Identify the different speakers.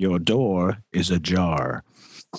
Speaker 1: Your door is ajar.